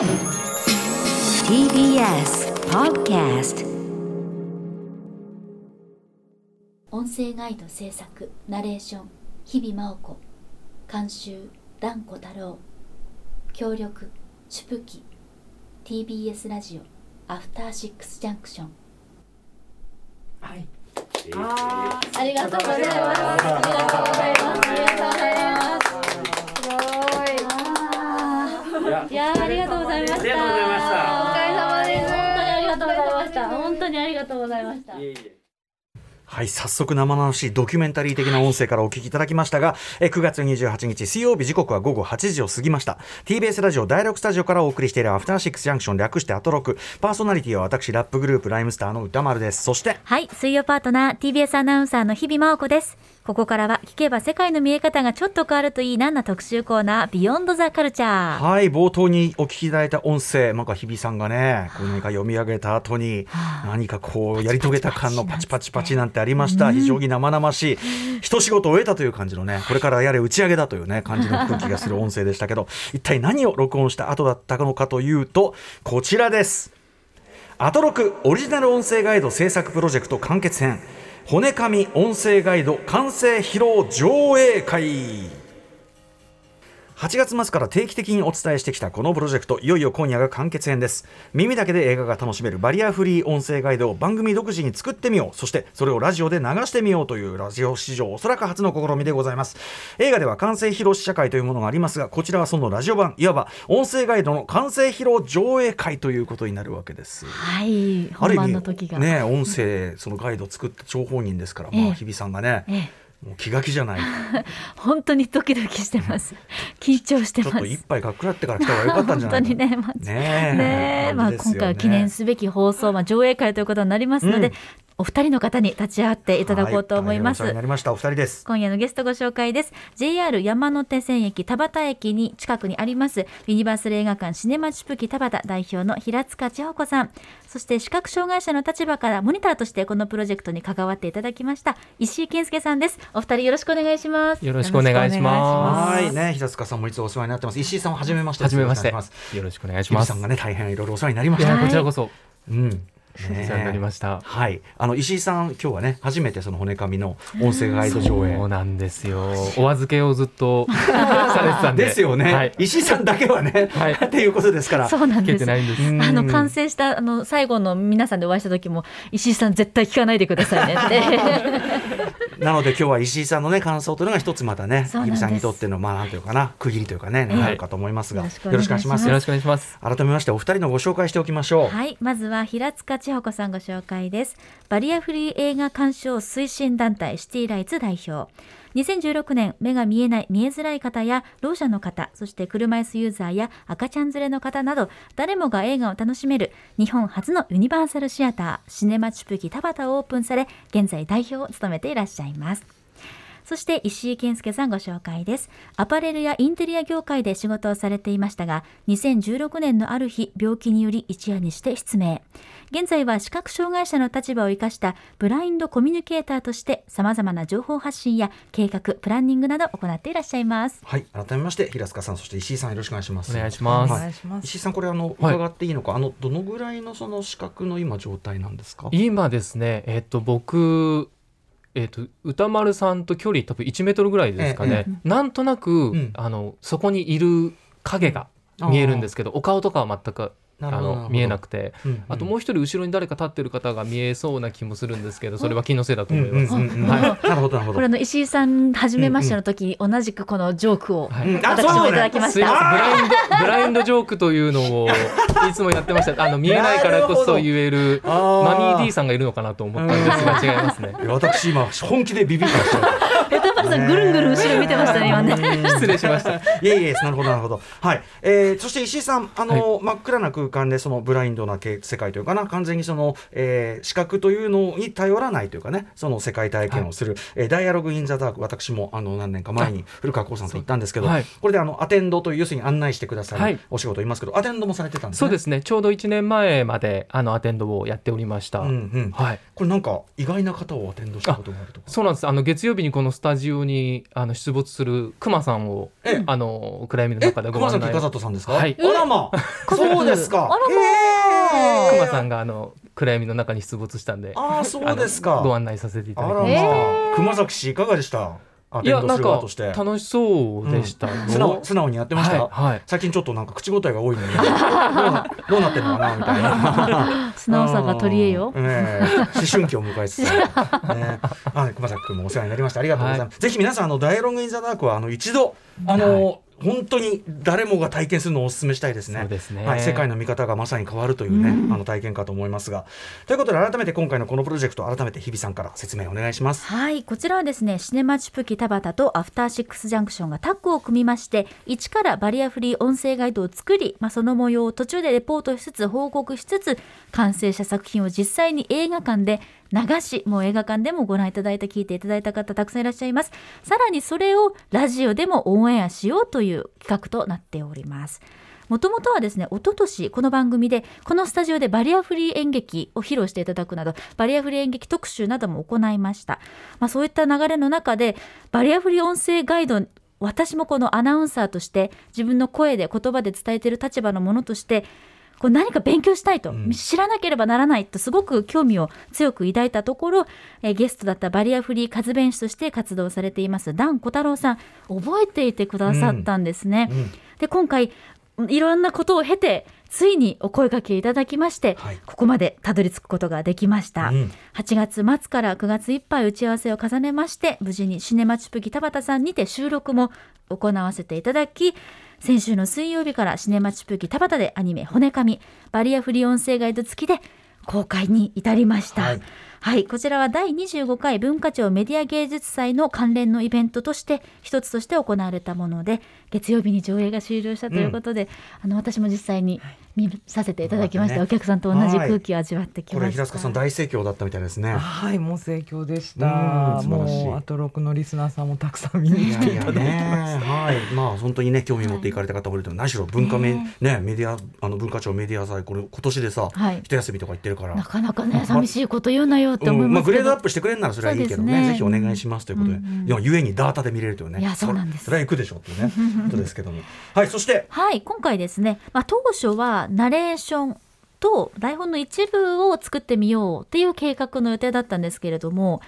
TBS Podcast 音声ガイド制作ナレーション日々真央子。監修蘭子太郎。協力チュプキ。TBS ラジオアフターシックスジャンクション。はい。あありがとうございますありがとうございます。ありがとうございます すごいいやありがとうございましたありがとうございましたお疲れ様です本当にありがとうございました本当にありがとうございましたはい、早速生々しいドキュメンタリー的な音声からお聞きいただきましたが、え9月28日水曜日時刻は午後8時を過ぎました。TBS ラジオ第6スタジオからお送りしているアフターシックスジャンクション略してアトロク。パーソナリティは私、ラップグループライムスターの歌丸です。そして、はい、水曜パートナー TBS アナウンサーの日々真央子です。ここからは聞けば世界の見え方がちょっと変わるといいなな特集コーナービヨンドザカルチャー。はい、冒頭にお聞きいただいた音声、なんか日比さんがね、こう何か読み上げた後に、何かこうやり遂げた感のパチパチパチなんて。ありました。非常に生々しい、一仕事終えたという感じのね、これからやれ打ち上げだというね、感じの空気がする音声でしたけど、一体何を録音した後だったのかというと、こちらです。アトロクオリジナル音声ガイド制作プロジェクト完結編骨神音声ガイド完成披露上映会。8月末から定期的にお伝えしてきたこのプロジェクトいよいよ今夜が完結編です。耳だけで映画が楽しめるバリアフリー音声ガイドを番組独自に作ってみよう。そしてそれをラジオで流してみようというラジオ史上おそらく初の試みでございます。映画では完成披露試写会というものがありますがこちらはそのラジオ版いわば音声ガイドの完成披露上映会ということになるわけです。はい、あ本番の時が。ね音声そのガイドを作った張本人ですから、まあええ。日比さんがね、ええ、もう気が気じゃない。本当にドキドキしてます。緊張してます。ちょっと一杯かっくらってから来た方が良かったんじゃない本当にね、まあ今回は記念すべき放送、まあ、上映会ということになりますので、うんお二人の方に立ち会っていただこうと思います。はいなりました。お二人です。今夜のゲストご紹介です。JR 山手線駅田端駅に近くにありますユニバーサル映画館シネマチュプキ田端代表の平塚千穂子さん。そして視覚障害者の立場からモニターとしてこのプロジェクトに関わっていただきました石井健介さんです。お二人よろしくお願いします。よろしくお願いします。はい。ね平塚さんもいつもお世話になってます。石井さんは初めまして。はじめまして。よろしくお願いします。さんがね大変いろいろお世話になりましたはいこちらこそ。うんお世話になりました。はい。あの石井さん今日はね初めてその骨紙の音声ガイド上映そうなんですよ。お預けをずっと されてたんで。ですよね、はい。石井さんだけはね、はい。っていうことですから。そうなんです。です。うん。あの完成したあの最後の皆さんでお会いした時も石井さん絶対聞かないでくださいねって。なので今日は石井さんのね感想というのが一つまたねそうなんです。日比さんにとってのまあなんていうかな区切りというかねええなるかと思いますが、よよろしくお願いします。ろしくお願いします。よろしくお願いします。改めましてお二人のご紹介しておきましょう、はい、まずは平塚千穂子さんご紹介です。バリアフリー映画鑑賞推進団体シティライツ代表。2016年、目が見えない、見えづらい方や、ろう者の方、そして車椅子ユーザーや赤ちゃん連れの方など、誰もが映画を楽しめる日本初のユニバーサルシアター、シネマチュプキ田端をオープンされ、現在代表を務めていらっしゃいます。そして石井健介さんご紹介です。アパレルやインテリア業界で仕事をされていましたが、2016年のある日、病気により一夜にして失明。現在は視覚障害者の立場を生かしたブラインドコミュニケーターとして様々な情報発信や計画、プランニングなどを行っていらっしゃいます。はい、改めまして平塚さんそして石井さんよろしくお願いします。お願いしますはい石井さんこれあのはい伺っていいのか、あのどのぐらいのその資格の今状態なんですか？今ですねえっと僕えっと歌丸さんと距離多分1メートルぐらいですかね、なんとなく、ん。あのそこにいる影が見えるんですけどお顔とかは全くあなるほどの見えなくて、うんうん。あともう一人後ろに誰か立ってる方が見えそうな気もするんですけどそれは気のせいだと思います。うんうんうんはい。なるほどなるほど。これあ。の石井さん初めましての時、同じくこのジョークを私もいただきましすいません。た。ブラインドブラインドジョークというのをいつもやってました。あの見えないからこそ言えるマミー D さんがいるのかなと思ったんですが違いますね。私今本気でビビってました。さんぐるんぐるん後ろ見てましたね今ね。失礼しました。いえいえなるほどなるほど。はい。えー、そして石井さんあの、真っ暗な空間でそのブラインドなけ世界というかな完全にその、えー視覚というのに頼らないというかねその世界体験をする、えーダイアログ・イン・ザ・ダーク私もあの何年か前に古川光さんと行ったんですけど、はい。これであのアテンドという要するに案内してくださるはい。お仕事いますけど、アテンドもされてたんですね。そうですね。ちょうど1年前まであのアテンドをやっておりました、うんうん。はい。これなんか意外な方をアテンドしたことがあるとか。そうなんです。あの月曜日にこのスタジオにあの出没するクマさんをえ？えあの暗闇のえ、中でご案内。熊崎和人さんですか？はい。あらまあ、そうですか。あらまへー。クマさんがあの暗闇の中に出没したんでああ、そうですか。ご案内させていただきました、あ、熊崎氏いかがでした？アいやなんかる側として。楽しそうでした。よ、素直素直にやってました？はい、はい。最近ちょっとなんか口答えが多いのに、どうなどうなってんのかな？みたいな。素直さが取り柄よ。うん。ええ。思春期を迎えつつ。ね、あ熊崎君もお世話になりました。ありがとうございます、ぜひ皆さんあのダイアログインザダークはあの一度あの、本当に誰もが体験するのをお勧めしたいですね。そうですねはい、世界の見方がまさに変わるというね、あの体験かと思いますが。ということで改めて今回のこのプロジェクト改めて日比さんから説明お願いします。はいこちらはですねシネマチュプキ田畑とアフターシックスジャンクションがタッグを組みまして一からバリアフリー音声ガイドを作り、まあ、その模様を途中でレポートしつつ報告しつつ完成した作品を実際に映画館で流しもう映画館でもご覧いただいた聞いていただいた方たくさんいらっしゃいますさらにそれをラジオでもオンエアしようという企画となっておりますもともとはですね、一昨年この番組で、このスタジオでバリアフリー演劇を披露していただくなど、バリアフリー演劇特集なども行いました。まあ、そういった流れの中で、バリアフリー音声ガイド、私もこのアナウンサーとして、自分の声で言葉で伝えている立場のものとして、こう何か勉強したいと、うん。知らなければならないとすごく興味を強く抱いたところ、えーゲストだったバリアフリー活弁士として活動されていますダン小太郎さん。覚えていてくださったんですね。うん。で今回いろんなことを経てついにお声掛けいただきまして、はい。ここまでたどり着くことができました、うん。8月末から9月いっぱい打ち合わせを重ねまして無事にシネマチュプギ田畑さんにて収録も行わせていただき先週の水曜日からシネマチュプギ田畑でアニメ「骨紙」バリアフリー音声ガイド付きで公開に至りました。ははい。い、こちらは第25回文化庁メディア芸術祭の関連のイベントとして一つとして行われたもので月曜日に上映が終了したということで、あの私も実際に見させていただきました、ね。お客さんと同じ空気を味わってきこました。れ平塚さん大盛況だったみたいですね。はい、もう盛況でしうんた。素晴らしい。もうアトロクのリスナーさんもたくさん見に来て。いただきました。はい、まあ本当にね興味持っていかれた方もいると、何しろ文化メ、ねねメディアあの文化庁メディア祭これ今年でさ、はい。一休みとか言ってるから。なかなかね寂しいこと言うなよって思いうんまあ、ますけど、グレードアップしてくれるならそれはいいけどね。ね。ぜひお願いしますということで、うんうんいやゆえにダータで見れるというね。いやそうなんです。それそれは行くでしょうっていうね。ことですけども。はいそして。はい今回ですね、まあ、当初はナレーションと台本の一部を作ってみようっていう計画の予定だったんですけれども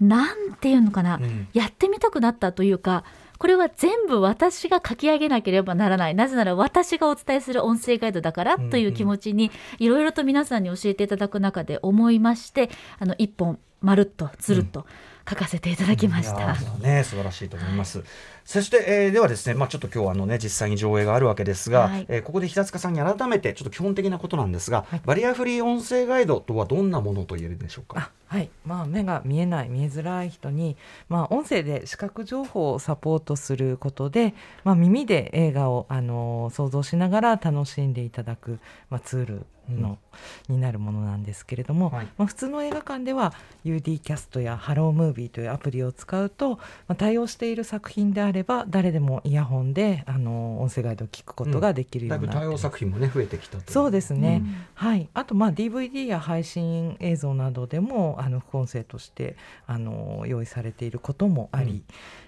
なんていうのかな、うん。やってみたくなったというかこれは全部私が書き上げなければならない。なぜなら私がお伝えする音声ガイドだからという気持ちにいろいろと皆さんに教えていただく中で思いましてあの一本まるっとつるっと書かせていただきました。いやーね素晴らしいと思います。そして、えーではですね、まあ、ちょっと今日はあの、ね、実際に上映があるわけですが、はい。えーここで平塚さんに改めてちょっと基本的なことなんですが、バリアフリー音声ガイドとはどんなものと言えるでしょうか？あはい、まあ目が見えない見えづらい人に、まあ音声で視覚情報をサポートすることで、まあ耳で映画をあの想像しながら楽しんでいただくまあツールの、になるものなんですけれども、はい。まあ普通の映画館では UD キャストやハロームービーというアプリを使うと、まあ対応している作品であれば誰でもイヤホンであの音声ガイドを聞くことができるようになっています。作品もね増えてきたそうですね、うん。はい、あとまあ DVD や配信映像などでもあの副音声としてあの用意されていることもあり、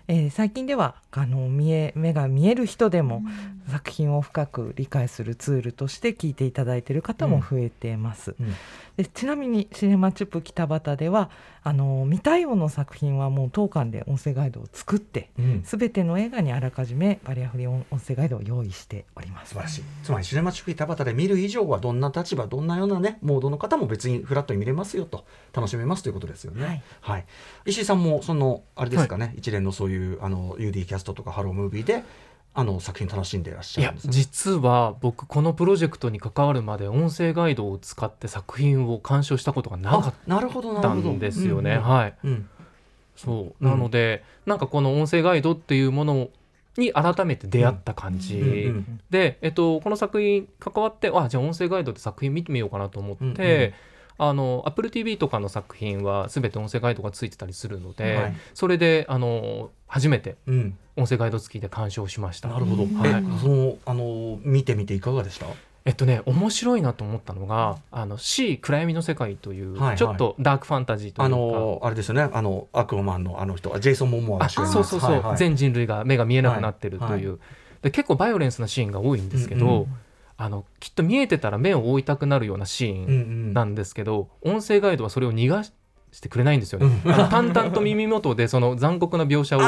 えー最近ではあの見え目が見える人でも作品を深く理解するツールとして聞いていただいている方も増えてます。うんでちなみにシネマチュップ北畑ではあの見たいような作品はもう当館で音声ガイドを作ってうんすべての映画にあらかじめバリアフリー音音声ガイドを用意しております素晴。らしいつまりシネマチュクリ田畑で見る以上はどんな立場どんなようなねモードの方も別にフラットに見れますよと楽しめますということですよね。はい石井さんもそのあれですかね、一連のそういうあの UD キャストとかハロームービーであの作品楽しんでいらっしいやゃるんですね。実は僕このプロジェクトに関わるまで音声ガイドを使って作品を鑑賞したことがなかっあなるほどなるほど。たんですよね、うんうん。はいうんそう。うん。なので、なんかこの音声ガイドっていうものに改めて出会った感じ、うんうんで、えっと、この作品関わってあじゃあ音声ガイドって作品見てみようかなと思って、あの Apple TV とかの作品は全て音声ガイドがついてたりするので、はい。それであの初めてうん。音声ガイド付きで鑑賞しました。なるほど、はい。えそのあの見てみていかがでした？えっとね面白いなと思ったのが「あの C 暗闇の世界」という、はいはい。ちょっとダークファンタジーというあか。のあれですよね。あのアクアマンのあの人。ジェイソン・モモアのそうそうそう、はいはい。全人類が目が見えなくなってるという、はい。で結構バイオレンスなシーンが多いんですけど、うんうんあのきっと見えてたら目を覆いたくなるようなシーうんうンん。なんですけど、音声ガイドはそれを逃がしてくれないんですよね。淡々と耳元でその残酷な描写を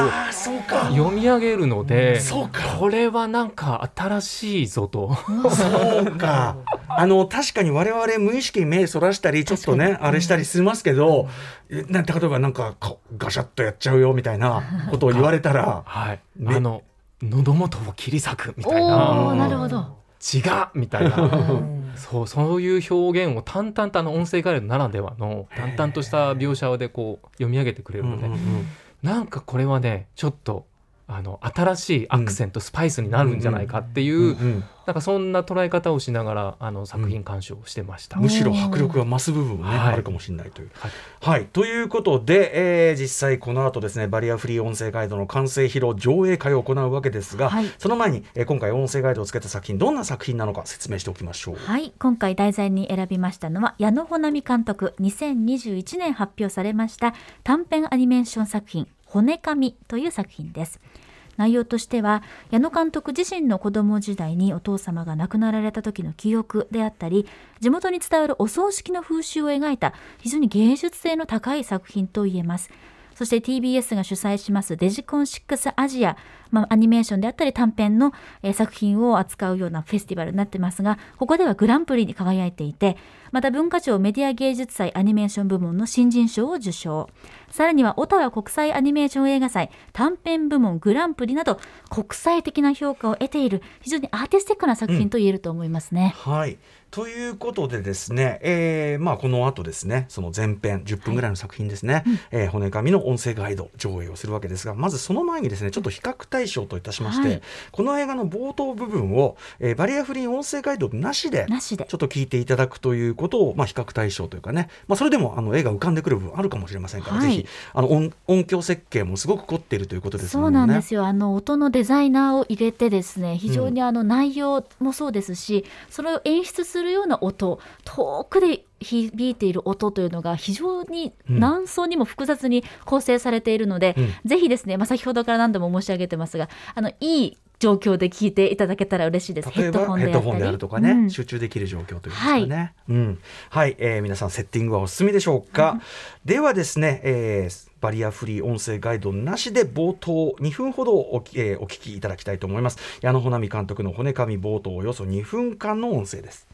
読み上げるので、そうか。これはなんか新しいぞと。そうか。あの確かに我々無意識に目そらしたりちょっとねあれしたりしますけど、えなんて例えばなんかこガシャッとやっちゃうよみたいなことを言われたら、はい、ね。あの喉元を切り裂くみたいおな。おなるほど違うみたいな。そうそういう表現を淡々とあの音声ガイドならではの淡々とした描写でこう読み上げてくれるので、うんうんうん。なんかこれはねちょっとあの新しいアクセント、スパイスになるんじゃないかっていう、うん。うん。なんかそんな捉え方をしながらあの作品鑑賞をしてました。むしろ迫力が増す部分もね、はい。あるかもしれないという。はい。はい、ということで、えー実際この後ですねバリアフリー音声ガイドの完成披露上映会を行うわけですが、はい。その前に、えー今回音声ガイドをつけた作品どんな作品なのか説明しておきましょう。はい。今回題材に選びましたのは矢野穂波監督2021年発表されました短編アニメーション作品「骨紙」という作品です内容としては矢野監督自身の子供時代にお父様が亡くなられた時の記憶であったり地元に伝わるお葬式の風習を描いた非常に芸術性の高い作品といえます。そして TBS が主催しますデジコン6アジア、まあ、アニメーションであったり短編の、え作品を扱うようなフェスティバルになってますがここではグランプリに輝いていてまた文化庁メディア芸術祭アニメーション部門の新人賞を受賞。さらにはオタワ国際アニメーション映画祭短編部門グランプリなど国際的な評価を得ている非常にアーティスティックな作品と言えると思いますね。はい。ということでですね、えーまあ、この後ですねその前編10分ぐらいの作品ですね、えー骨紙の音声ガイド上映をするわけですがまずその前にですねちょっと比較対象といたしまして、はい。この映画の冒頭部分を、えーバリアフリー音声ガイドなしでなしで。ちょっと聞いていただくということを、まあ、比較対象というかね、まあ、それでもあの絵が浮かんでくる部分あるかもしれませんから、はい。ぜひ。あの音音響設計もすごく凝っているということですそうなんですよ。あの音のデザイナーを入れてですね非常にあの内容もそうですし、それを演出するような音遠くで響いている音というのが非常にうん何層にも複雑に構成されているので、うん。ぜひですね、まあ、先ほどから何度も申し上げてますがあのいい状況で聞いていただけたら嬉しいです例えばヘッドホンであるとかね、うん集中できる状況というんですかね。うん、はい、えー皆さんセッティングはお済みでしょうか？ではですね、えーバリアフリー音声ガイドなしで冒頭2分ほどお,、えーお聞きいただきたいと思います。矢野穂波監督の骨紙冒頭およそ2分間の音声です。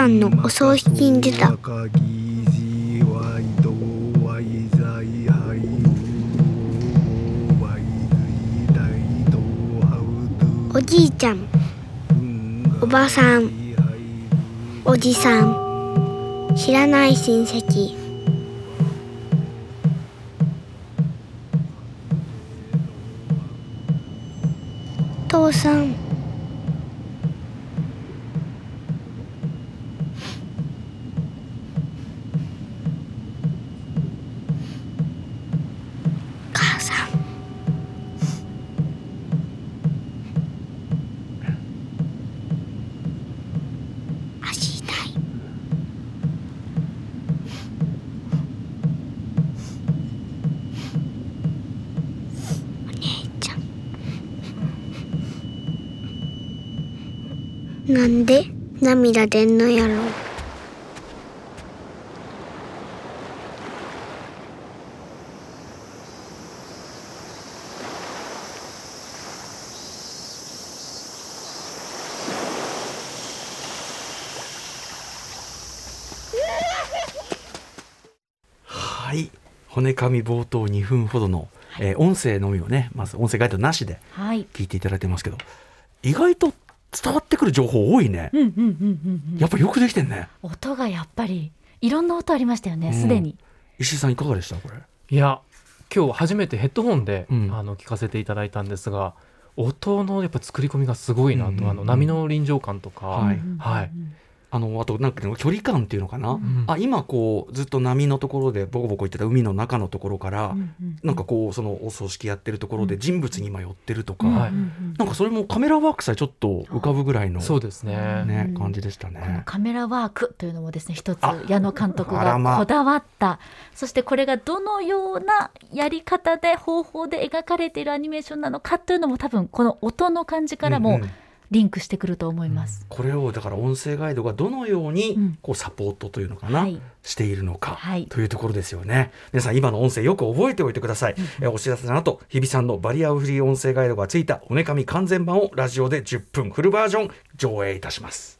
さんのお葬式に出た。おじいちゃんおばさんおじさん知らない親戚。父さんなんで涙出んのやろはい。骨紙冒頭2分ほどの、えー音声のみをねまず音声ガイドなしではい。聞いていただいてますけど意外と伝わってくる情報多いね、うんうんうんうんうん。やっぱよくできてんね。音がやっぱりいろんな音ありましたよね。うんすでに。石井さんいかがでした？これ。いや今日初めてヘッドホンで、うん。あの聞かせていただいたんですが音のやっぱ作り込みがすごいなと、あの波の臨場感とか、はい。はいあのあとなんかね距離感っていうのかな、ん。あ今こうずっと波のところでボコボコ言ってた海の中のところから、うんうんなんかこうそのお葬式やってるところで人物に今寄ってるとか、はいなんかそれもカメラワークさえちょっと浮かぶぐらいのそうですね、ね、感じでしたね。カメラワークというのもですね一つあ矢野監督がこだわった、そしてこれがどのようなやり方で方法で描かれているアニメーションなのかというのも多分この音の感じからもうんうんリンクしてくると思います。これをだから音声ガイドがどのようにうんこうサポートというのかな、はいしているのかはいというところですよね。皆さん今の音声よく覚えておいてください。えお知らせの後、日比さんのバリアフリー音声ガイドがついた骨紙完全版をラジオで10分フルバージョン上映いたします。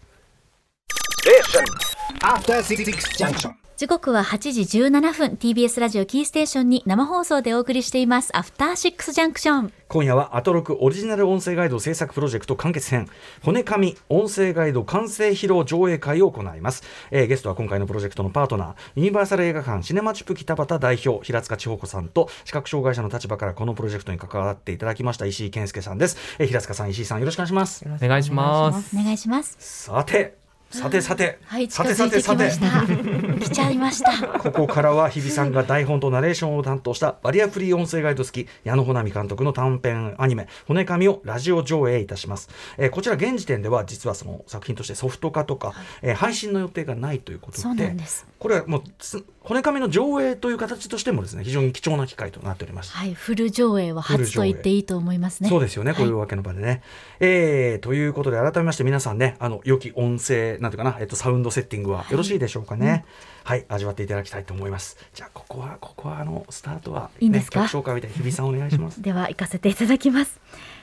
After Six Junction. 時刻は8時17分 TBS ラジオキーステーションに生放送でお送りしています。アフターシックスジャンクション今夜はアトロクオリジナル音声ガイド制作プロジェクト完結編。骨紙音声ガイド完成披露上映会を行います、えーゲストは今回のプロジェクトのパートナーユニバーサル映画館シネマチュプ北畑代表平塚千穂子さんと視覚障害者の立場からこのプロジェクトに関わっていただきました石井健介さんです、えー平塚さん石井さんよろしくお願いします。お願いします。お願いします。さてさてさて、はいさてさてさて。来ちゃいました。ここからは日比さんが台本とナレーションを担当したバリアフリー音声ガイド付き矢野穂波監督の短編アニメ「骨紙」をラジオ上映いたします、えーこちら現時点では実はその作品としてソフト化とか、えー配信の予定がないということでです。これはもうつ骨紙の上映という形としてもですね非常に貴重な機会となっておりますはいフル上映は初と言っていいと思いますねそうですよね、こういうはわけの場でね。えーということで、改めまして皆さんね、あの良き音声、なんていうかな、えっと、サウンドセッティングはよろしいでしょうかね。はい、味わっていただきたいと思います。じゃあ、ここは、ここは、あの、スタートは、ね、いいんですか？曲紹介みたいに日比さんお願いします。では行かせていただきます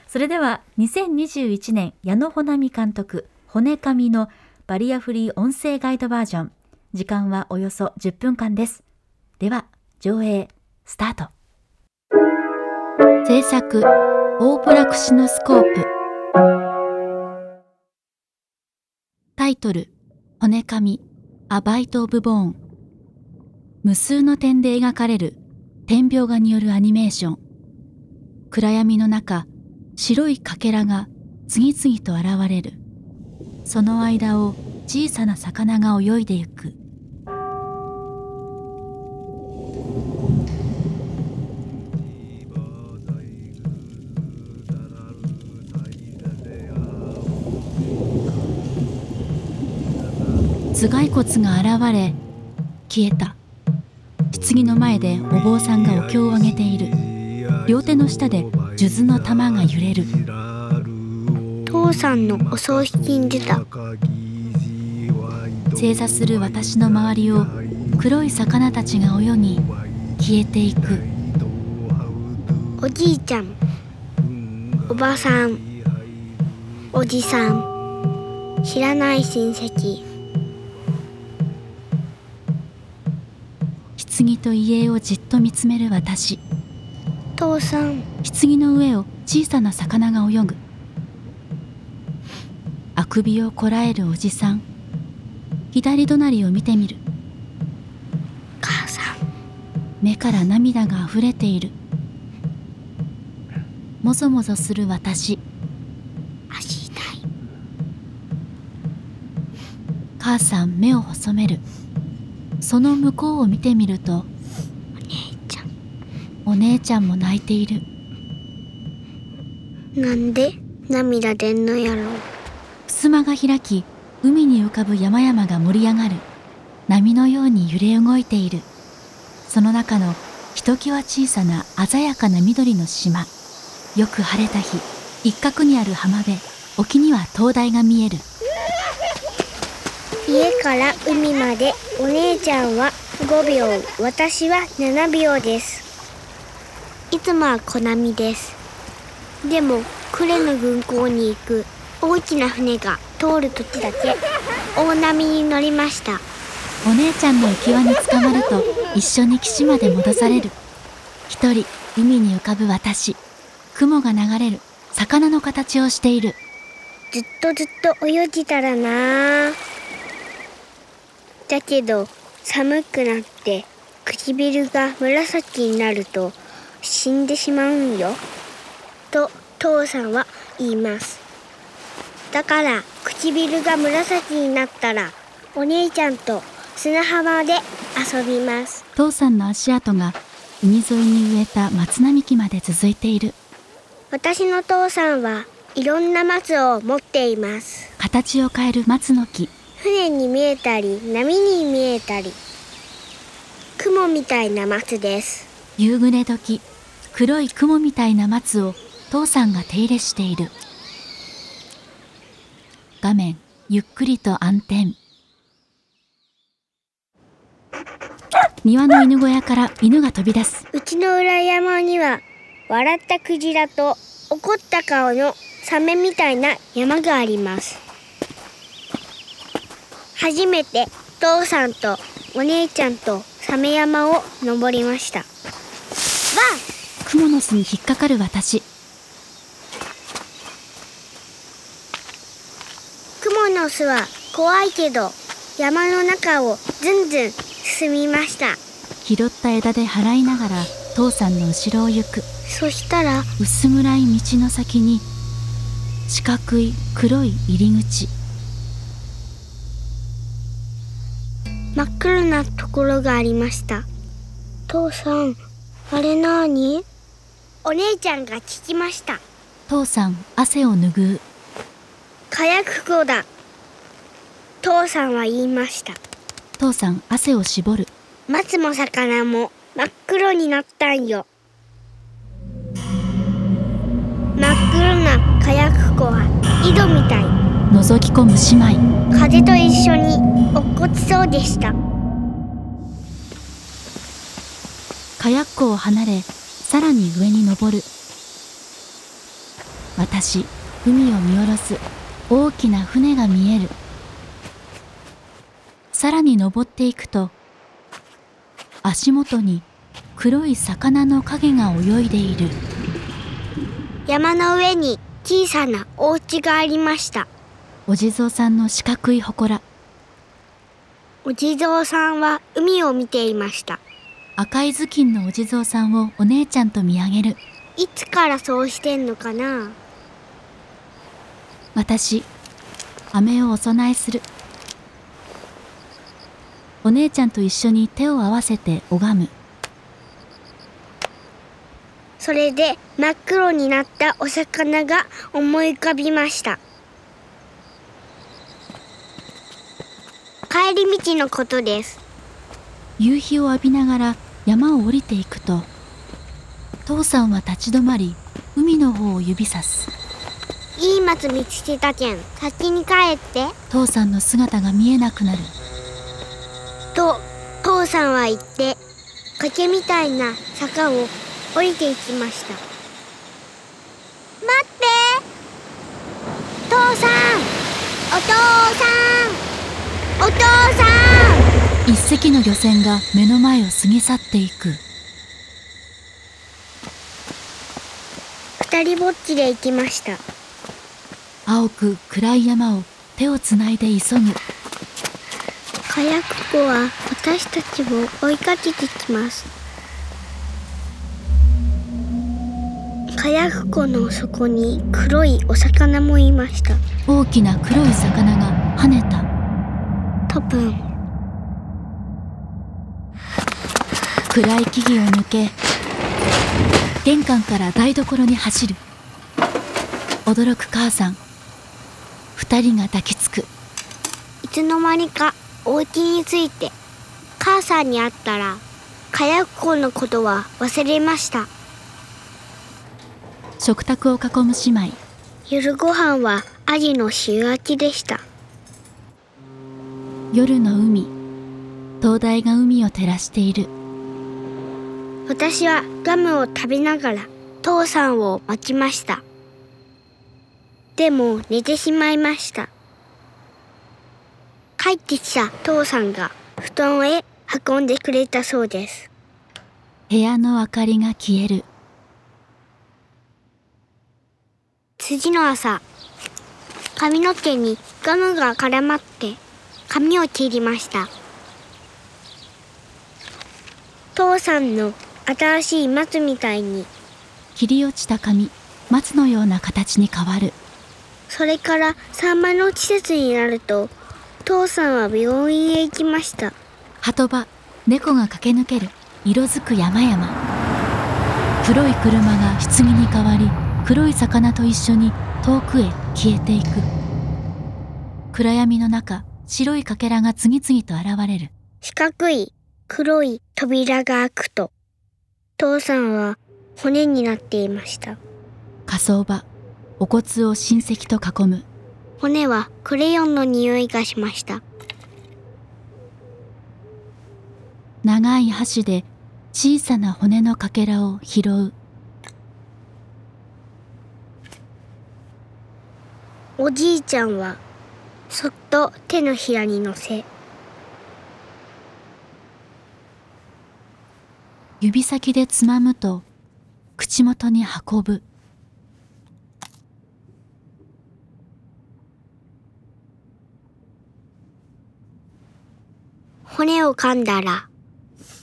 それでは2021年矢野穂波監督骨紙のバリアフリー音声ガイドバージョン時間はおよそ10分間です。では上映スタート。制作オープラクシノスコープ。タイトル骨紙アバイト・オブ・ボーン無数の点で描かれる点描画によるアニメーション。暗闇の中白いかけらが次々と現れる。その間を小さな魚が泳いでゆく。頭蓋骨が現れ消えた。棺の前でお坊さんがお経をあげている。両手の下で数珠の玉が揺れる。父さんのお葬式に出た。正座する私の周りを黒い魚たちが泳ぎ消えていく。おじいちゃんおばさんおじさん知らない親戚棺と家をじっと見つめる私。父さん。棺の上を小さな魚が泳ぐ。あくびをこらえるおじさん。左隣を見てみる。母さん。目から涙があふれている。もぞもぞする私。足痛い。母さん目を細めるその向こうを見てみるとお姉ちゃん。お姉ちゃんも泣いている。なんで涙出んのやろ襖が開き海に浮かぶ山々が盛り上がる。波のように揺れ動いている。その中のひときわ小さな鮮やかな緑の島。よく晴れた日一角にある浜辺沖には灯台が見える家から海までお姉ちゃんは5秒私は7秒です。いつもは小波です。でも呉の軍港に行く大きな船が通る時だけ大波に乗りました。お姉ちゃんの浮き輪につかまると一緒に岸まで戻される。一人海に浮かぶ私。雲が流れる。魚の形をしている。ずっとずっと泳ぎたらなだけど寒くなって唇が紫になると死んでしまうんよ。と父さんは言います。だから唇が紫になったらお姉ちゃんと砂浜で遊びます。父さんの足跡が海沿いに植えた松並木まで続いている。私の父さんはいろんな松を持っています。形を変える松の木船に見えたり波に見えたり雲みたいな松です。夕暮れ時黒い雲みたいな松を父さんが手入れしている。画面ゆっくりと暗転。庭の犬小屋から犬が飛び出す。うちの裏山には笑ったクジラと怒った顔のサメみたいな山があります初めて父さんとお姉ちゃんとサメ山を登りました。わクモの巣に引っかかる私。クモの巣は怖いけど山の中をずんずん進みました。拾った枝で払いながら父さんの後ろを行く。そしたら薄暗い道の先に四角い黒い入り口真っ黒なところがありました。父さんあれなーに？お姉ちゃんが聞きました。父さん汗を拭う。火薬庫だ。父さんは言いました。父さん汗を絞る。松も魚も真っ黒になったんよ。真っ黒な火薬庫は井戸みたい覗き込む姉妹。風と一緒に落っこちそうでした。火薬庫を離れさらに上に登る。私海を見下ろす大きな船が見える。さらに登っていくと足元に黒い魚の影が泳いでいる。山の上に小さなお家がありましたお地蔵さんの四角い祠。お地蔵さんは海を見ていました。赤い頭巾のお地蔵さんをお姉ちゃんと見上げる。いつからそうしてんのかな？私飴をお供えする。お姉ちゃんと一緒に手を合わせて拝む。それで真っ黒になったお魚が思い浮かびました帰り道のことです。夕日を浴びながら山を降りていくと父さんは立ち止まり海の方を指さす。いい松見つけたけん先に帰って。父さんの姿が見えなくなる。と父さんは言って崖みたいな坂を降りていきました。待って！父さん！お父さんお父さん。一隻の漁船が目の前を過ぎ去っていく。二人ぼっちで行きました。青く暗い山を手をつないで急ぐ。火薬庫は私たちを追いかけてきます。火薬庫の底に黒いお魚もいました。大きな黒い魚が跳ねた。多分暗い木々を抜け玄関から台所に走る。驚く母さん。二人が抱きつく。いつの間にかお家に着いて母さんに会ったら火薬庫のことは忘れました。食卓を囲む姉妹。夜ご飯はアジの塩焼きでした夜の海。灯台が海を照らしている。私はガムを食べながら父さんを待ちました。でも寝てしまいました。帰ってきた父さんが布団へ運んでくれたそうです。部屋の明かりが消える。次の朝髪の毛にガムが絡まって髪を切りました。父さんの新しい松みたいに。切り落ちた髪松のような形に変わる。それからサンマの季節になると父さんは病院へ行きました。鳩場猫が駆け抜ける色づく山々。黒い車が棺に変わり黒い魚と一緒に遠くへ消えていく。暗闇の中白いかけらが次々と現れる。四角い黒い扉が開くと父さんは骨になっていました。火葬場お骨を親戚と囲む。骨はクレヨンの匂いがしました。長い箸で小さな骨のかけらを拾う。おじいちゃんはそっと手のひらに乗せ。指先でつまむと口元に運ぶ。骨を噛んだら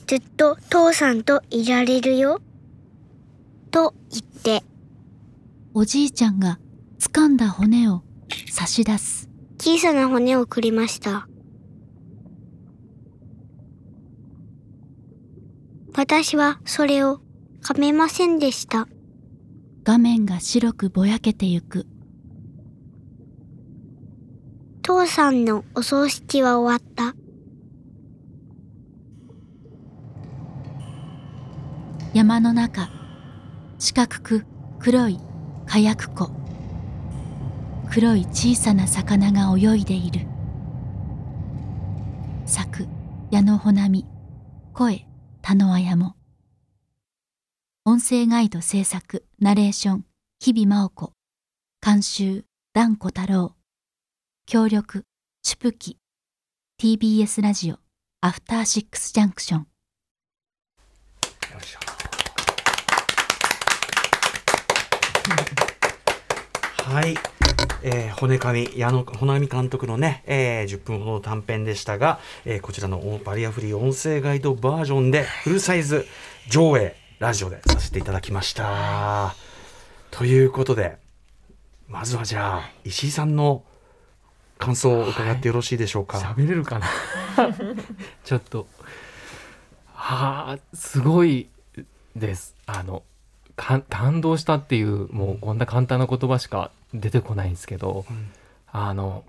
ずっと父さんといられるよ。と言って。おじいちゃんが掴んだ骨を差し出す小さな骨をくれました。私はそれを噛めませんでした。画面が白くぼやけてゆく。父さんのお葬式は終わった。山の中四角く黒い火薬庫黒い小さな魚が泳いでいる。咲く矢のほなみ声田のあやも。音声ガイド制作ナレーション日々真央子。監修蘭子太郎。協力チュプキ。TBS ラジオアフターシックスジャンクション。よいしょ。はい、えー、骨神矢野穂波監督のね、えー、10分ほどの短編でしたが、えー、こちらのバリアフリー音声ガイドバージョンでフルサイズ上映ラジオでさせていただきました。ということでまずはじゃあ石井さんの感想を伺ってよろしいでしょうか。喋れるかな？ちょっとはあすごいですあの感動したっていうもうこんな簡単な言葉しか出てこないんですけど、うん。あの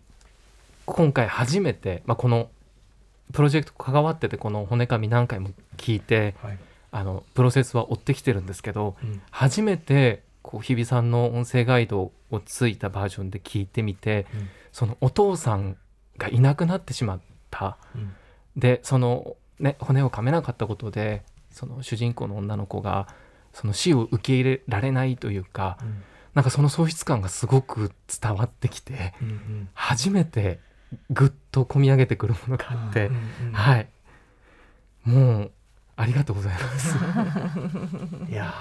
今回初めて、まあ、このプロジェクト関わっててこの骨紙何回も聞いてはい。あのプロセスは追ってきてるんですけどうん。初めてこう日比さんの音声ガイドをついたバージョンで聞いてみて、うん。そのお父さんがいなくなってしまった。うん。でその、ね、骨を噛めなかったことでその主人公の女の子がその死を受け入れられないというかうんなんかその喪失感がすごく伝わってきてうんうん。初めてぐっと込み上げてくるものがあって、うんうん。はい。もうありがとうございます。いや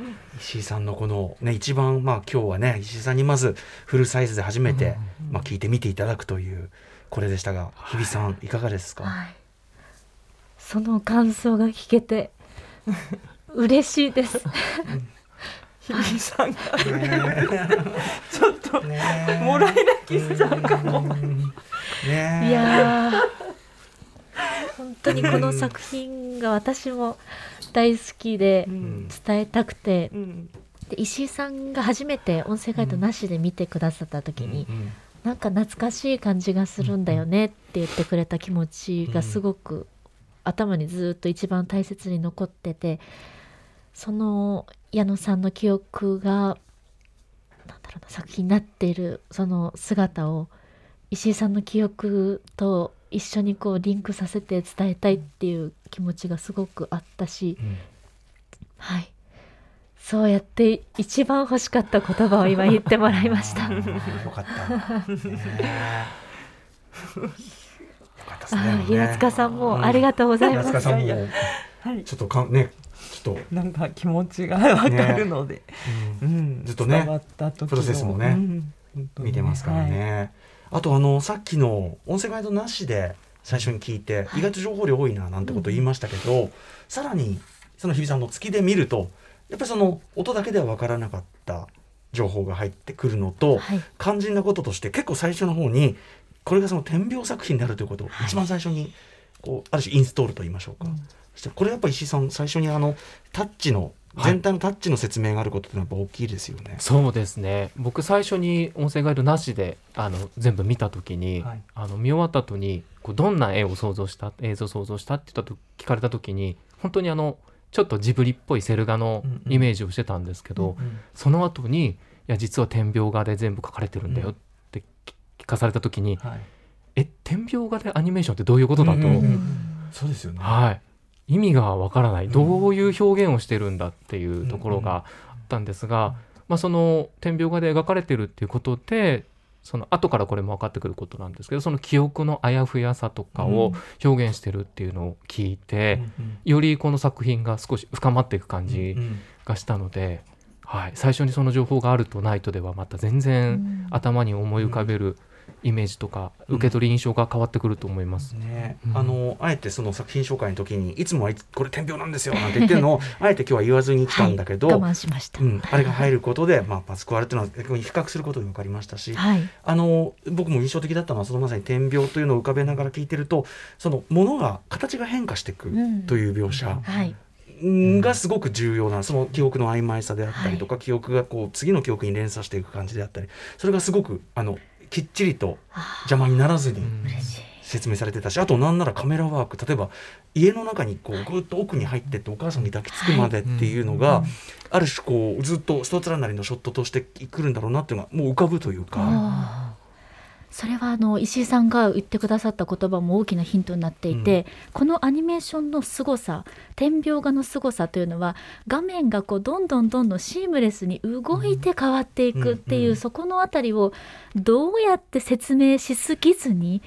ー。石井さんのこのね一番まあ今日はね石井さんにまずフルサイズで初めて、まあ、聞いてみていただくというこれでしたが日比さんいかがですか、はい、その感想が聞けて嬉しいです。日比さんが。ねちょっともらい泣きしちゃうかも。いやー本当にこの作品が私も大好きでうん。伝えたくて。うん。で石井さんが初めて音声ガイドなしで見てくださった時に、うんなんか懐かしい感じがするんだよねって言ってくれた気持ちがすごく頭にずっと一番大切に残っててその矢野さんの記憶がなんだろうな作品になっているその姿を石井さんの記憶と一一緒にこうリンクさせて伝えたいっていう気持ちがすごくあったし、うんはいそうやって一番欲しかった言葉を今言ってもらいました。よかった。ね。あー平塚さんもありがとうございます。い。ちょっとかねちょっと。なんか気持ちがわかるので、うん。ずっとねプロセスもねうん。見てますからね。あとあのさっきの音声ガイドなしで最初に聞いて、意外と情報量多いななんてこと言いましたけど、さらにその日比さんの月で見るとやっぱりその音だけでは分からなかった情報が入ってくるのと、はい。肝心なこととして結構最初の方にこれがその点描作品であるということをはい。一番最初にこうある種インストールと言いましょうか、そしてこれやっぱ石井さん最初にあのタッチのはい。全体のタッチの説明があることってやっぱ大きいですよね。そうですね。僕最初に音声ガイドなしであの全部見た時に、はい。あの見終わった後にこうどんな絵を想像した映像を想像したって言ったと聞かれた時に本当にあのちょっとジブリっぽいセル画のうんうん。イメージをしてたんですけど、その後にいや実は点描画で全部描かれてるんだよって聞かされた時に、はい、え点描画でアニメーションってどういうことだと、うんうんうん。そうですよね。はい、意味がわからない。うん。どういう表現をしてるんだっていうところがあったんですが、まあ、その点描画で描かれてるっていうことでその後からこれも分かってくることなんですけどその記憶のあやふやさとかを表現してるっていうのを聞いて、よりこの作品が少し深まっていく感じうんがしたので、はい、最初にその情報があるとないとではまた全然頭に思い浮かべるイメージとかうん受け取り印象が変わってくると思います。ねうんあのあえてその作品紹介の時にいつもはいつこれ天描なんですよなんて言ってるの？を あえて今日は言わずに来たんだけど、我慢しました。うん、あれが入ることで、まあ、パスクアルっていうのは逆に比較することで分かりましたし、はい。あの僕も印象的だったのはそのまさに点描というのを浮かべながら聞いてるとそのものが形が変化していくうんという描写はい。うんがすごく重要なその記憶の曖昧さであったりとか、記憶がこう次の記憶に連鎖していく感じであったりそれがすごくあのきっちりとあ邪魔にならずに。説明されてたしあとなんならカメラワーク例えば家の中にこうぐっと奥に入ってってお母さんに抱きつくまでっていうのが、ある種こうずっと一つらなりのショットとしてくるんだろうなっていうのがもう浮かぶというか。それはあの石井さんが言ってくださった言葉も大きなヒントになっていて、このアニメーションの凄さ点描画の凄さというのは画面がこうどんどんどんどんシームレスに動いて変わっていくっていう、うんうん。そこのあたりをどうやって説明しすぎずに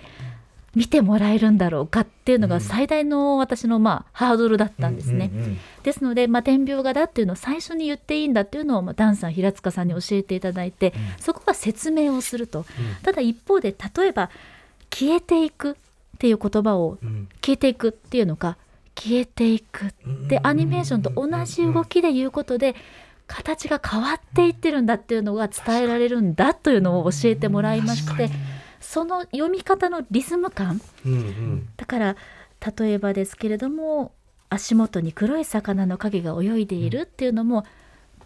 見てもらえるんだろうかっていうのが最大の私のまあハードルだったんですね。ですので、まあ、点描画だっていうのを最初に言っていいんだっていうのを、まあ、ダンさん平塚さんに教えていただいて、そこは説明をすると、ただ一方で例えば消えていくっていう言葉をうん。消えていくっていうのか消えていくでアニメーションと同じ動きで言うことで形が変わっていってるんだっていうのが伝えられるんだというのを教えてもらいましてその読み方のリズム感。うんうん。だから例えばですけれども足元に黒い魚の影が泳いでいるっていうのも、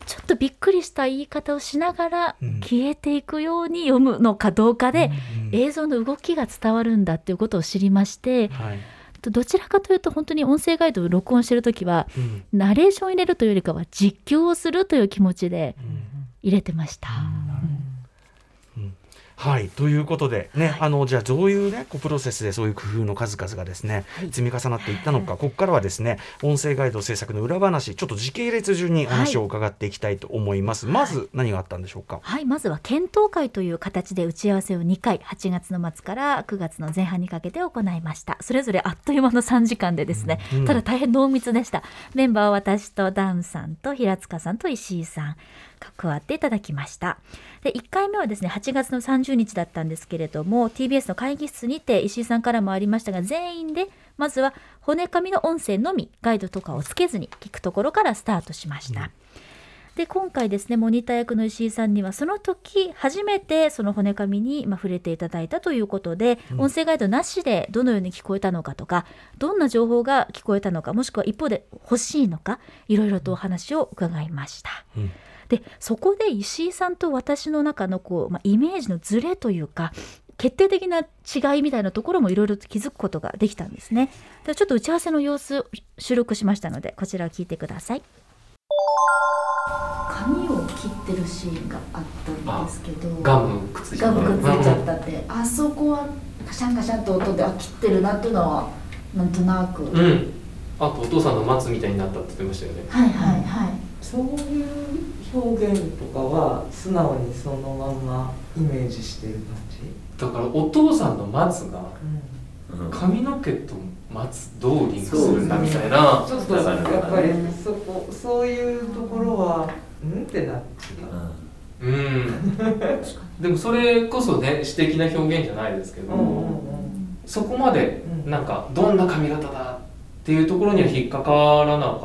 ちょっとびっくりした言い方をしながらうん。消えていくように読むのかどうかで、うん映像の動きが伝わるんだっていうことを知りましてはい。どちらかというと本当に音声ガイドを録音してる時はうん。ナレーションを入れるというよりかは実況をするという気持ちでうん入れてました。はい。ということでね、あのじゃあどういうねこうプロセスでそういう工夫の数々がですね、積み重なっていったのかここからはですね音声ガイド制作の裏話ちょっと時系列順に話を伺っていきたいと思います、まず何があったんでしょうか、はい、まずは検討会という形で打ち合わせを2回8月の末から9月の前半にかけて行いました。それぞれあっという間の3時間でですね、うんただ大変濃密でした。メンバーは私とダンさんと平塚さんと石井さん。が加わっていただきました。で1回目はですね8月の30日だったんですけれども TBS の会議室にて石井さんからもありましたが全員でまずは骨紙の音声のみガイドとかをつけずに聞くところからスタートしました、で今回ですねモニター役の石井さんにはその時初めてその骨紙にまあ触れていただいたということで、音声ガイドなしでどのように聞こえたのかとかどんな情報が聞こえたのかもしくは一方で欲しいのかいろいろとお話を伺いました。うんでそこで石井さんと私の中のこう、まあ、イメージのズレというか決定的な違いみたいなところもいろいろと気づくことができたんですね。ではちょっと打ち合わせの様子収録しましたのでこちらを聞いてください。髪を切ってるシーンがあったんですけどガムくっついちゃっついちゃったってあそこはカシャンカシャンと音であ切ってるなっていうのはなんとなく、はいうんあとお父さんの松みたいになったって言ってましたよね。はいはいそういう表現とかは素直にそのまんまイメージしてる感じ、だからお父さんの松がうん。髪の毛と松どうリンクするんだみたいな。ちょっとやっぱりそこそういうところはうん？ってなってうん。でもそれこそね詩的な表現じゃないですけど、うんうんうん。そこまでうん。なんかどんな髪型だっていうところには引っかからなかっ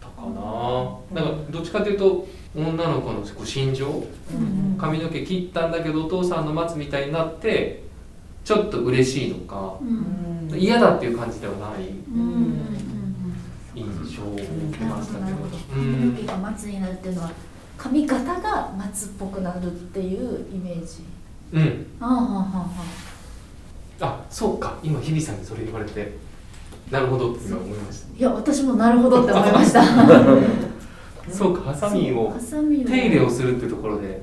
たかな、なんかどっちかというと女の子のこう心情。うん。髪の毛切ったんだけどお父さんの松みたいになってちょっと嬉しいのか。嫌だっていう感じではない。印象を受けましたけど髪の毛が松になるっていうのは髪型が松っぽくなるっていうイメージ。うん。ああはあはあはあ。あそうか。今日比さんにそれ言われてなるほどって今思いました。いや私もなるほどって思いました。そうかハサミをハサミを手入れをするってところで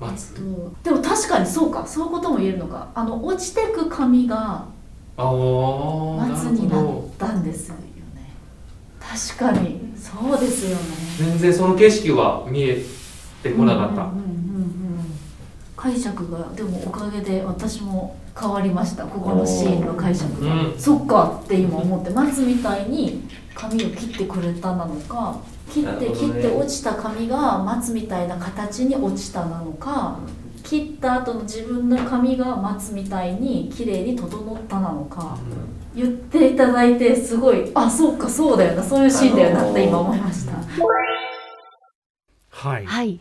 待つ。えっとでも確かにそうか。そういうことも言えるのか。あの落ちてく髪が松になったんですよね。確かに。そうですよね。全然その景色は見えてこなかった、うんうんうんうん。解釈がでもおかげで私も変わりましたここのシーンの解釈が、うんそっかって今思って松みたいに髪を切ってくれたなのか切って、切って落ちた髪が松みたいな形に落ちたなのか切った後の自分の髪が松みたいに綺麗に整ったなのか言っていただいてすごいあそうかそうだよなそういうシーンだよなって今思いました。はい、はい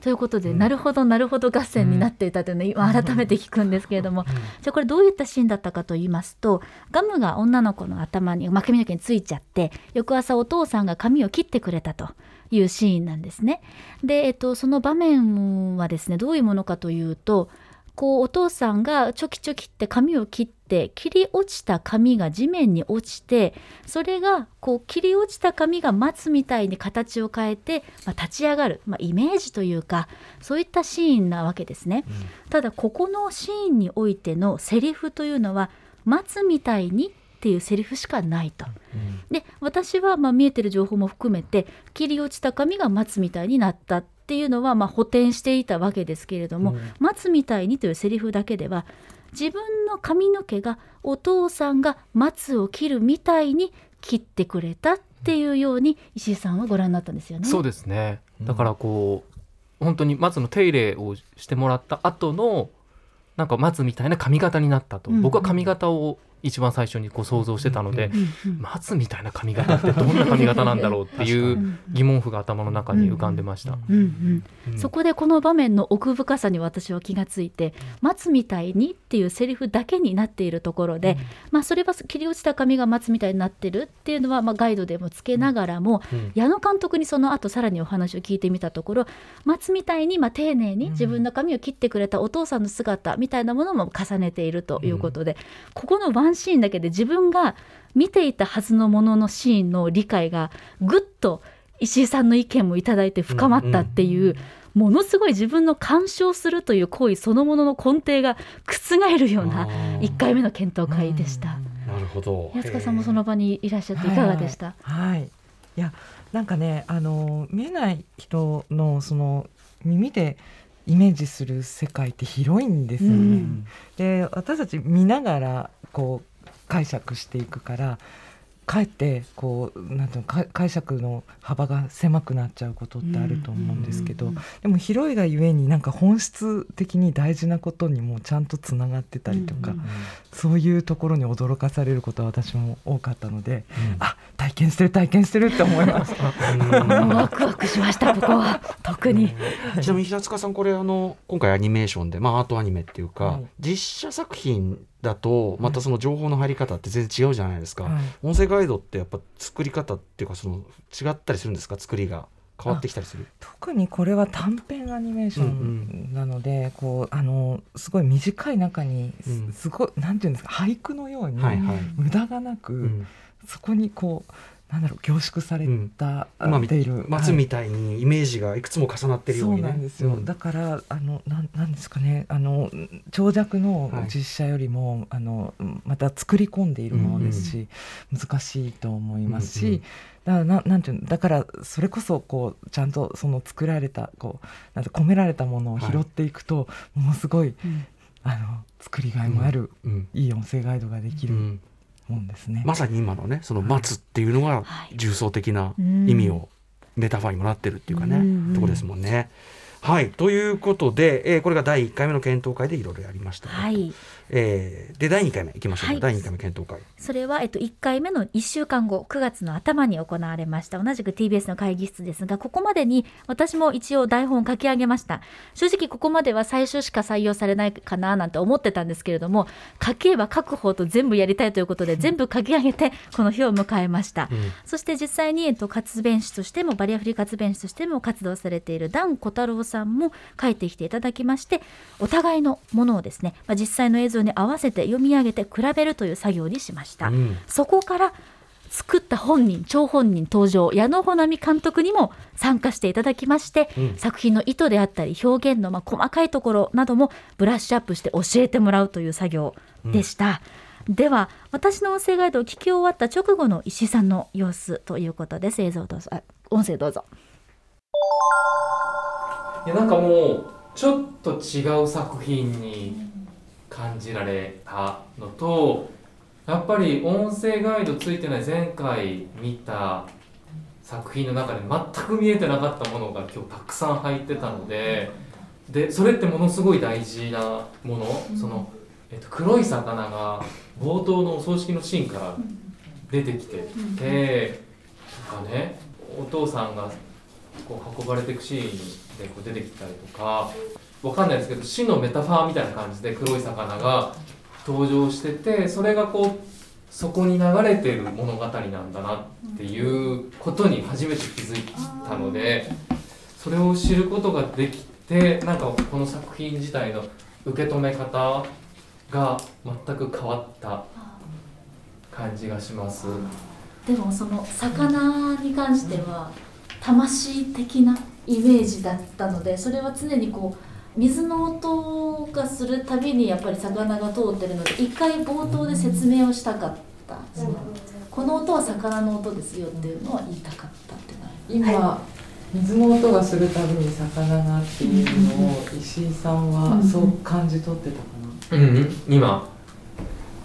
ということで、うん。なるほどなるほど合戦になっていたというのを今改めて聞くんですけれども、じゃあこれどういったシーンだったかと言いますとガムが女の子の頭に、まあ、髪の毛についちゃって翌朝お父さんが髪を切ってくれたというシーンなんですね。で、えっと、その場面はですねどういうものかというとこうお父さんがチョキチョキって髪を切って切り落ちた髪が地面に落ちてそれがこう切り落ちた髪が松みたいに形を変えて、まあ、立ち上がる、まあ、イメージというかそういったシーンなわけですね。ただここのシーンにおいてのセリフというのは「松みたいに」っていうセリフしかないと。で私はまあ見えてる情報も含めて切り落ちた髪が松みたいになったっていうのはまあ補填していたわけですけれども、松みたいにというセリフだけでは自分の髪の毛がお父さんが松を切るみたいに切ってくれたっていうように石井さんはご覧になったんですよね。そうですね。だからこう本当に松の手入れをしてもらった後のなんか松みたいな髪型になったと、うんうん。僕は髪型を一番最初にこう想像してたので、松みたいな髪型ってどんな髪型なんだろうっていううん疑問符が頭の中に浮かんでました。そこでこの場面の奥深さに私は気がついて「松みたいに」っていうセリフだけになっているところで、まあ、それは切り落ちた髪が松みたいになってるっていうのは、まあ、ガイドでもつけながらも、うん。矢野監督にその後さらにお話を聞いてみたところ松みたいに、まあ、丁寧に自分の髪を切ってくれたお父さんの姿みたいなものも重ねているということで、ここのワンシーンだけで自分が見ていたはずのもののシーンの理解がぐっと石井さんの意見もいただいて深まったっていう、ものすごい自分の鑑賞するという行為そのものの根底が覆るようなあー。1回目の検討会でした。なるほど。安塚さんもその場にいらっしゃっていかがでした、はい、はい、いやなんかねあの見えない人のその耳でイメージする世界って広いんですよね。うんで私たち見ながらこう解釈していくからかえってこうなんていう解釈の幅が狭くなっちゃうことってあると思うんですけど、うんでも広いがゆえになんか本質的に大事なことにもちゃんとつながってたりとか、うんそういうところに驚かされることは私も多かったので、うん。あ体験してる体験してるって思いました。ワクワクしましたここは。特に。ちなみに平塚さんこれあの今回アニメーションでまあアートアニメっていうか、はい。実写作品だとまたその情報の入り方って全然違うじゃないですか、はい。音声ガイドってやっぱ作り方っていうかその違ったりするんですか？作りが。変わってきたりする？特にこれは短編アニメーションなので、こうあのすごい短い中にす,、うん。ごいなんていうんですか？俳句のように、はいはい、無駄がなく、うん。そこにこうなんだろう凝縮された、今みている。松みたいにイメージがいくつも重なってるように。ね。そうなんですよ、うんだからあのなんなんですかね。あの長尺の実写よりも、あのまた作り込んでいるものですし、難しいと思いますし、うんうんだからななんていうのだからそれこそこうちゃんとその作られたこうなんて込められたものを拾っていくと、ものすごい、あの作りがいもある、うん。いい音声ガイドができる。うんもん。ですね。まさに今のねその待つっていうのがはい。重層的なうん。意味をメタファーにもなってるっていうかね、うんところですもんね。はい。ということで、えーこれが第1回目の検討会でいろいろやりました、はいえーで第2回目いきましょうか、はい。第2回目検討会。それは、えっと、1回目の1週間後9月の頭に行われました。同じく TBS の会議室ですがここまでに私も一応台本を書き上げました。正直ここまでは最初しか採用されないかななんて思ってたんですけれども書けば書く方と全部やりたいということで全部書き上げてこの日を迎えました、うん。そして実際に、えっと、活弁士としてもバリアフリー活弁士としても活動されているダン小太郎さんも書いてきていただきましてお互いのものをですね、まあ、実際の映像に合わせて読み上げて比べるという作業にしました、うん。そこから作った本人張本人登場矢野穂波監督にも参加していただきまして、うん。作品の意図であったり表現のまあ細かいところなどもブラッシュアップして教えてもらうという作業でした。では私の音声ガイドを聞き終わった直後の石井さんの様子ということです。映像どうぞあ音声どうぞ。いやなんかもうちょっと違う作品に感じられたのとやっぱり音声ガイドついてない前回見た作品の中で全く見えてなかったものが今日たくさん入ってたのででそれってものすごい大事なもの、その、えっと、黒い魚が冒頭のお葬式のシーンから出てきてて、とかねお父さんがこう運ばれていくシーンでこう出てきたりとかわかんないですけど死のメタファーみたいな感じで黒い魚が登場しててそれがこうそこに流れてる物語なんだなっていうことに初めて気づいたのでそれを知ることができてなんかこの作品自体の受け止め方が全く変わった感じがします。でもその魚に関しては魂的なイメージだったのでそれは常にこう水の音がするたびにやっぱり魚が通ってるので一回冒頭で説明をしたかった、そのこの音は魚の音ですよっていうのは言いたかったっていうのは今、水の音がするたびに魚がっていうのを石井さんはそう感じ取ってたかな。うん、今。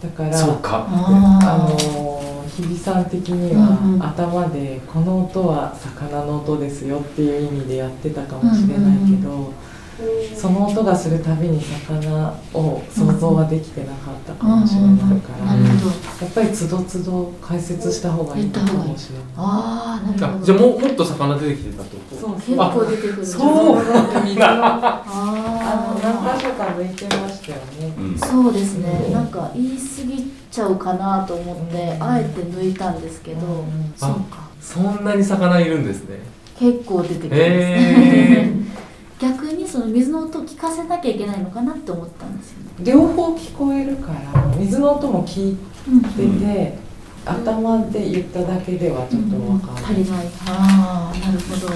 だからそうか。あの日比さん的には、うんうん。頭でこの音は魚の音ですよっていう意味でやってたかもしれないけど、その音がするたびに魚を想像はできてなかったかもしれないから、やっぱりつどつど解説した方がいいのかもしれない。ああなるほど。あじゃあもうもっと魚出てきてたと？そう結構出てくるそうなんだ。水のああの何あ箇所か抜いてましたよね。そうですね。なんか言い過ぎちゃうかなと思ってあえて抜いたんですけど、うんそうか。そんなに魚いるんですね。結構出てくるんですへね 逆にその水の音を聞かせなきゃいけないのかなって思ったんですよね、両方聞こえるから水の音も聞いてて、頭で言っただけではちょっとわかんない。足りな。いああなるほど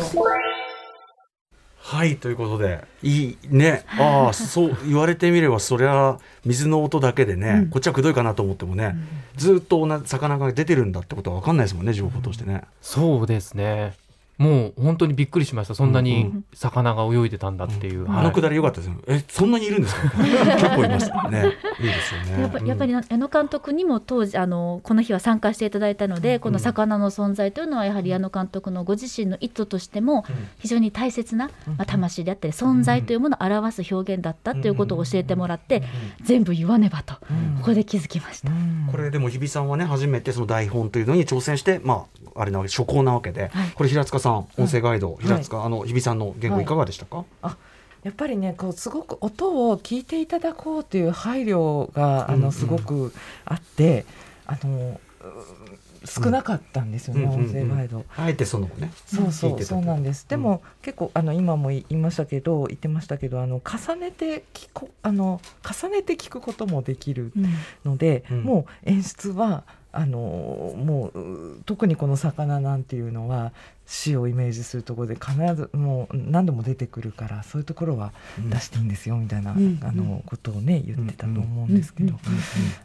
はいということでいいね。ああそう言われてみればそりゃ水の音だけでね、こっちはくどいかなと思ってもね、ずっと同じ魚が出てるんだってことは分かんないですもんね情報としてね。そうですねもう本当にびっくりしました。そんなうんうに魚が泳いでたんだっていう、はい。あのくだり良かったですよ。えそんなにいるんですか？結構いました。ね。いいですよね。やっぱやっぱり矢野監督にも当時あのこの日は参加していただいたので、この魚の存在というのはやはり矢野監督のご自身の意図としても非常に大切な、まあ、魂であったり存在というものを表す表現だったということを教えてもらって、全部言わねばと、ここで気づきました。これでも日比さんはね初めてその台本というのに挑戦してまああれなわけ初稿なわけで、はい。これ平塚さん音声ガイド、い平塚、あの日比さんの言語いかがでしたか？やっぱりねこうすごく音を聞いていただこうという配慮があうんうんのすごくあって、あのう少なかったんですよね、うんうんうん音声ガイド。あえてそのね。そうそうそうなんです。でも、結構あの今も言いましたけど言ってましたけどあの重ねて聞こあの重ねて聞くこともできるので、うんもう演出はあのもうう特にこの魚なんていうのは死をイメージするところで必ずもう何度も出てくるからそういうところは出していいんですよみたいな、うん。あのことをね言ってたと思うんですけど、うん。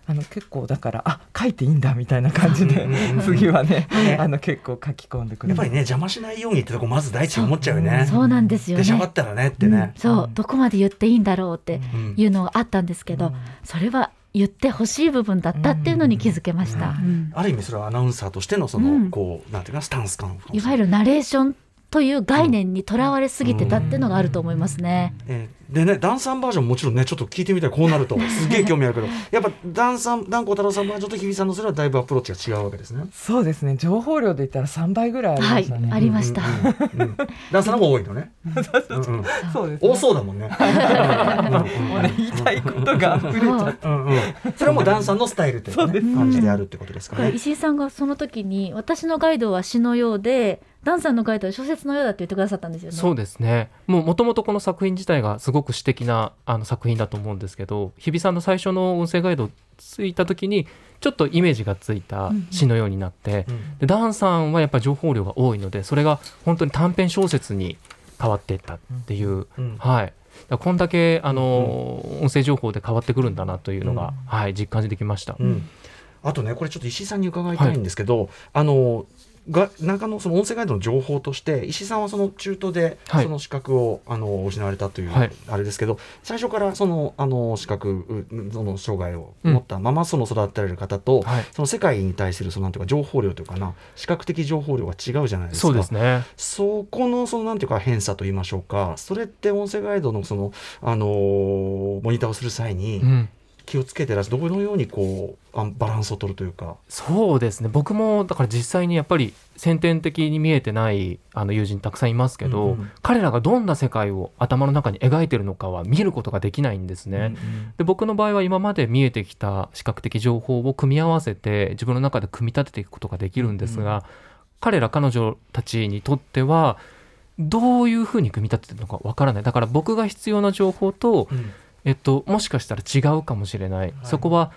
あの結構だからあ書いていいんだみたいな感じで次はねねあの結構書き込んでくる。やっぱりね邪魔しないようにってとこまず第一に思っちゃうよね。そうなんですよでしゃばねったらねってね。そうどこまで言っていいんだろうってうんいうのがあったんですけど、うん。それは言ってほしい部分だったっていうのに気づけました、うん。ある意味それはアナウンサーとしてのその、うん。こうなんていうかなスタンス感いわゆるナレーションという概念にとらわれすぎてたっていうのがあると思いますね。えーでねダンサンバージョンもちろんねちょっと聞いてみたいこうなると すげえ興味あるけどやっぱダンサンダンコ太郎さんバージョンと日比さんのそれはだいぶアプローチが違うわけですね。そうですね。情報量で言ったら3倍ぐらいありましたね、はいありました。うんうんうんダンサーの方が多いのね。うんうんそうですね。多そうだもんね。もうね言いたいことが溢れちゃって。うんうんそれはもうダンサーのスタイルという感じであるってことですかね。石井さんがその時に私のガイドは詩のようでダンさんのガイドは小説のようだって言ってくださったんですよね。そうですね。もうもともとこの作品自体がすごく詩的なあの作品だと思うんですけど日比さんの最初の音声ガイドついた時にちょっとイメージがついた詩のようになって、うんでダンさんはやっぱり情報量が多いのでそれが本当に短編小説に変わっていったっていう、うんはい。こんだけあの、音声情報で変わってくるんだなというのが、はい、実感できました。うん。あとねこれちょっと石井さんに伺いたいんですけど、あのが中のその音声ガイドの情報として石井さんはその中途ではい。その資格を、あの失われたという、はい。あれですけど最初からそのあの資格うその障害を持ったままその育てられる方と、はい。その世界に対するそのなんていうか情報量というかな視覚的情報量が違うじゃないですか。そうですね。そこのそのなんていうか偏差と言いましょうかそれって音声ガイドのそのあのーモニターをする際にうん気をつけてらっしゃるどのようにこうあバランスを取るというか。そうですね。僕もだから実際にやっぱり先天的に見えてないあの友人たくさんいますけど、うんうん。彼らがどんな世界を頭の中に描いてるのかは見ることができないんですね。で僕の場合は今まで見えてきた視覚的情報を組み合わせて自分の中で組み立てていくことができるんですが、彼ら彼女たちにとってはどういうふうに組み立ててるのかわからない。だから僕が必要な情報と、うんえっと、もしかしたら違うかもしれない、そこは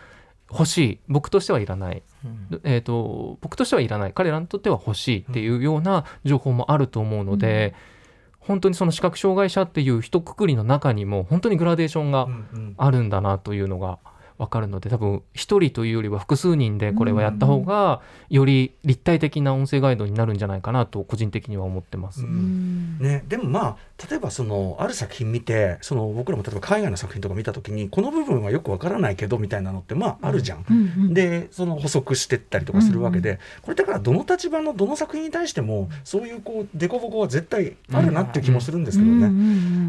欲しい。僕としてはいらない、えっと、僕としてはいらない。彼らにとっては欲しいっていうような情報もあると思うので、本当にその視覚障害者っていう一括りの中にも本当にグラデーションがうんうん。あるんだなというのが分かるので多分一人というよりは複数人でこれはやった方がより立体的な音声ガイドになるんじゃないかなと個人的には思ってます。うん。ね、でもまあ例えばそのある作品見てその僕らも例えば海外の作品とか見た時にこの部分はよくわからないけどみたいなのってまああるじゃん。うんうんでその補足してったりとかするわけで、これだからどの立場のどの作品に対してもそういうこう凸凹は絶対あるなっていう気もするんですけどね。うんうんう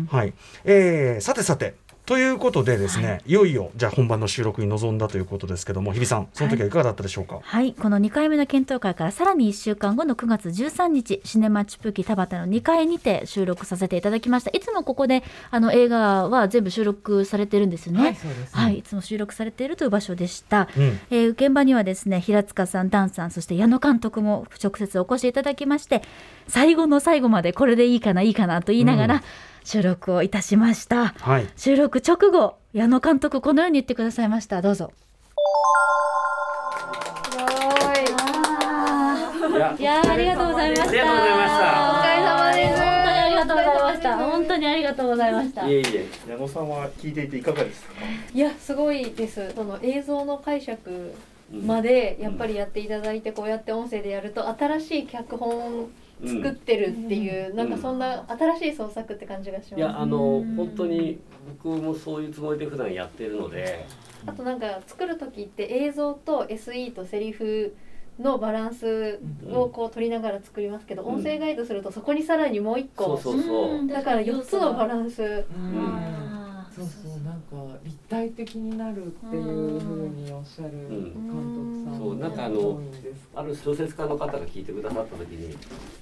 ん。はい、えーさてさてということでですね、い、よいよじゃあ本番の収録に臨んだということですけども日比さんその時はいかがだったでしょうか、はい、この2回目の検討会からさらに1週間後の9月13日シネマチュプキ田端の2階にて収録させていただきました。いつもここであの映画は全部収録されてるんですよね。はいそうですね。はい、いつも収録されているという場所でした、うん。えー現場にはですね平塚さんダンさんそして矢野監督も直接お越しいただきまして最後の最後までこれでいいかないいかなと言いながら収録をいたしました、はい。収録直後矢野監督このように言ってくださいました。どうぞ。い。やー。ありがとうございました。ありがとうございました。お疲れ様です。本当にありがとうございました。本当にありがとうございました。いえいえ。矢野さんは聞いていていかがですか？いやすごいです。その映像の解釈までやっぱりやっていただいてこうやって音声でやると新しい脚本を作ってるっていう、なんかそんな新しい創作って感じがしいやますあの本当に僕もそういうつもりで普段やってるので。あとなんか作る時って映像と SE とセリフのバランスをこう取りながら作りますけど、うん。音声ガイドするとそこにさらにもう一個。そうそうそう。だから4つのバランス。そう。そうなんか立体的になるっていうふうにおっしゃる監督さんそうなんかあのある小説家の方が聞いてくださった時に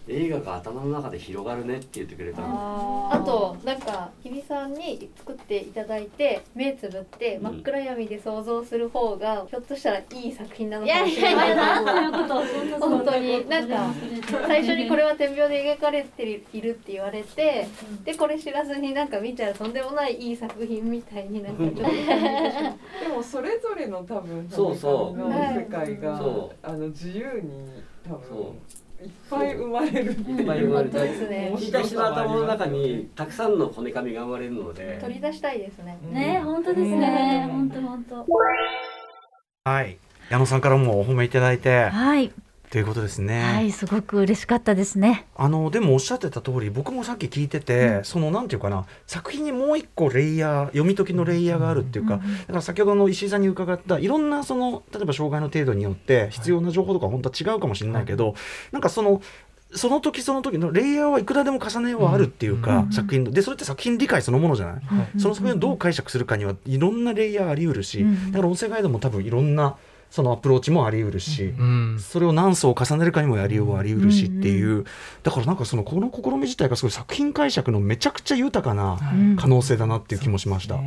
映画が頭の中で広がるねって言ってくれたんですあとなんか日比さんに作っていただいて目つぶって真っ暗闇で想像する方がひょっとしたらいい作品なのかもしれない。な本当に。なんか最初にこれは点描で描かれているって言われてでこれ知らずになんか見たらとんでもないいい作品みたいになんかちょっと でもそれぞれの多分そうそう。の世界がそあの自由に多分そいっぱい生まれるっていう。いっぱい生まれて本当ですね。引いた人の頭の中にたくさんのこねかみが生まれるので。取り出したいですね。ね本当ですね。本当本当。はい。矢野さんからもお褒めいただいて。はいということですね。はいすごく嬉しかったですね。あのでもおっしゃってた通り僕もさっき聞いてて、そのなんていうかな作品にもう一個レイヤー読み解きのレイヤーがあるっていうか、だから先ほどの石井さんに伺ったいろんなその例えば障害の程度によって必要な情報とか本当は違うかもしれないけど、なんかそのその時その時のレイヤーはいくらでも重ねようはあるっていうか、作品のでそれって作品理解そのものじゃない、その作品をどう解釈するかにはいろんなレイヤーあり得るし、だから音声ガイドも多分いろんなそのアプローチもあり得るし、うん。それを何層重ねるかにもやりようはあり得るしっていう、だからなんかそのこの試み自体がすごい作品解釈のめちゃくちゃ豊かな可能性だなっていう気もしました。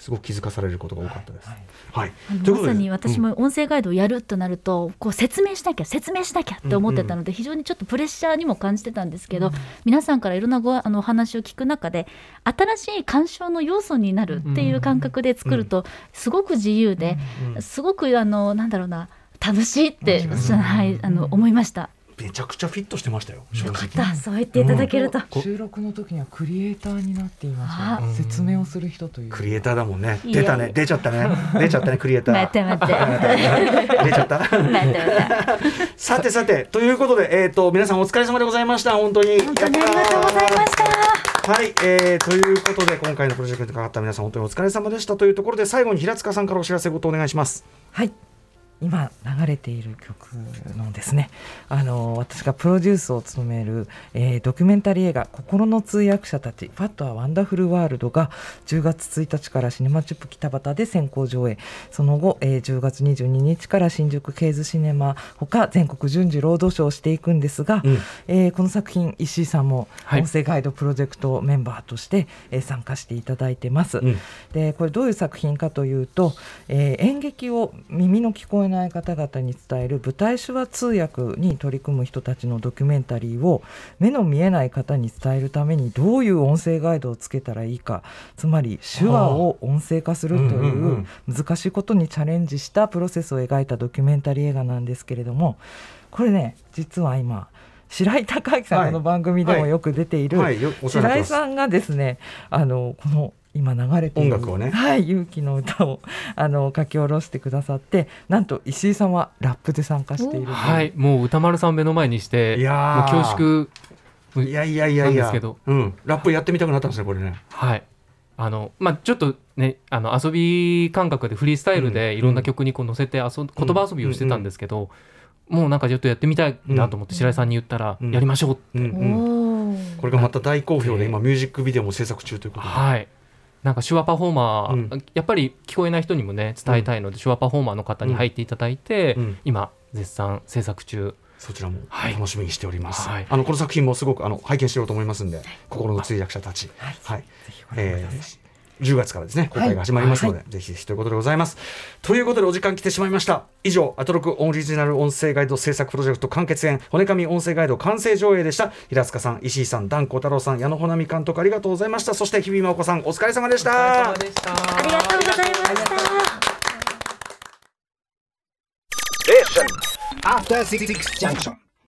すごく気づかされることが多かったです。はい。あのといまさに私も音声ガイドをやるとなると、こう説明しなきゃ説明しなきゃって思ってたので、非常にちょっとプレッシャーにも感じてたんですけど、皆さんからいろんなごあのお話を聞く中で新しい鑑賞の要素になるっていう感覚で作ると、すごく自由で、すごくあのなんだろうな楽しいって、はい、あの思いました。めちゃくちゃフィットしてましたよ。正直。だそう言っていただけると、収録の時にはクリエイターになっていましたね、説明をする人というクリエイターだもんね。出たね。出ちゃったね。出ちゃったね。クリエイター。待って待って 出ちゃった。待って待って さてさてということでえっ、と皆さんお疲れ様でございました本当に。本当にありがとうございました。はい、えー、ということで今回のプロジェクトにかかった皆さん本当にお疲れ様でしたというところで最後に平塚さんからお知らせごとお願いします。はい今流れている曲のですねあの私がプロデュースを務める、えードキュメンタリー映画「心の通訳者たちファットはワンダフルワールド」が10月1日からシネマチュップ北畑で先行上映。その後、えー10月22日から新宿ケーズシネマほか全国順次ロードショーをしていくんですが、えーこの作品石井さんもはい。音声ガイドプロジェクトメンバーとして、えー参加していただいてます。うん。でこれどういう作品かというと、えー演劇を耳の聞こえない方々に伝える舞台手話通訳に取り組む人たちのドキュメンタリーを目の見えない方に伝えるためにどういう音声ガイドをつけたらいいかつまり手話を音声化するというん難しいことにチャレンジしたプロセスを描いたドキュメンタリー映画なんですけれどもこれね実は今白井孝明さん、の番組でもよく出ている、白井さんがですねあのこの今流れている音楽をね。はい、勇気の歌を あの書き下ろしてくださってなんと石井さんはラップで参加しているはいもう歌丸さん目の前にしていやー。もう恐縮いやいやいやなんいやですけど。うん。ラップやってみたくなったんですねこれね。はい。あのまあちょっとねあの遊び感覚でフリースタイルでいろんな曲にこう乗せて遊ん言葉遊びをしてたんですけど、もうなんかちょっとやってみたいなと思って白井さんに言ったら、うん。やりましょうって、うんうん。これがまた大好評で今ミュージックビデオも制作中ということで。はいなんか手話パフォーマー、やっぱり聞こえない人にもね伝えたいので、手話パフォーマーの方に入っていただいて、今絶賛制作中。そちらも楽しみにしております。はい。あのこの作品もすごくあの拝見しようと思いますんで、心の通訳者たち、はい、えー10月からですね公開が始まりますので、ぜひぜひということでございます。ということでお時間来てしまいました。以上アトロクオリジナル音声ガイド制作プロジェクト完結編骨紙音声ガイド完成上映でした。平塚さん、石井さん、ダン小太郎さん、矢野穂波監督ありがとうございました。そして日比真央子さんお疲れ様でした。ありがとうございました。After Six Junction.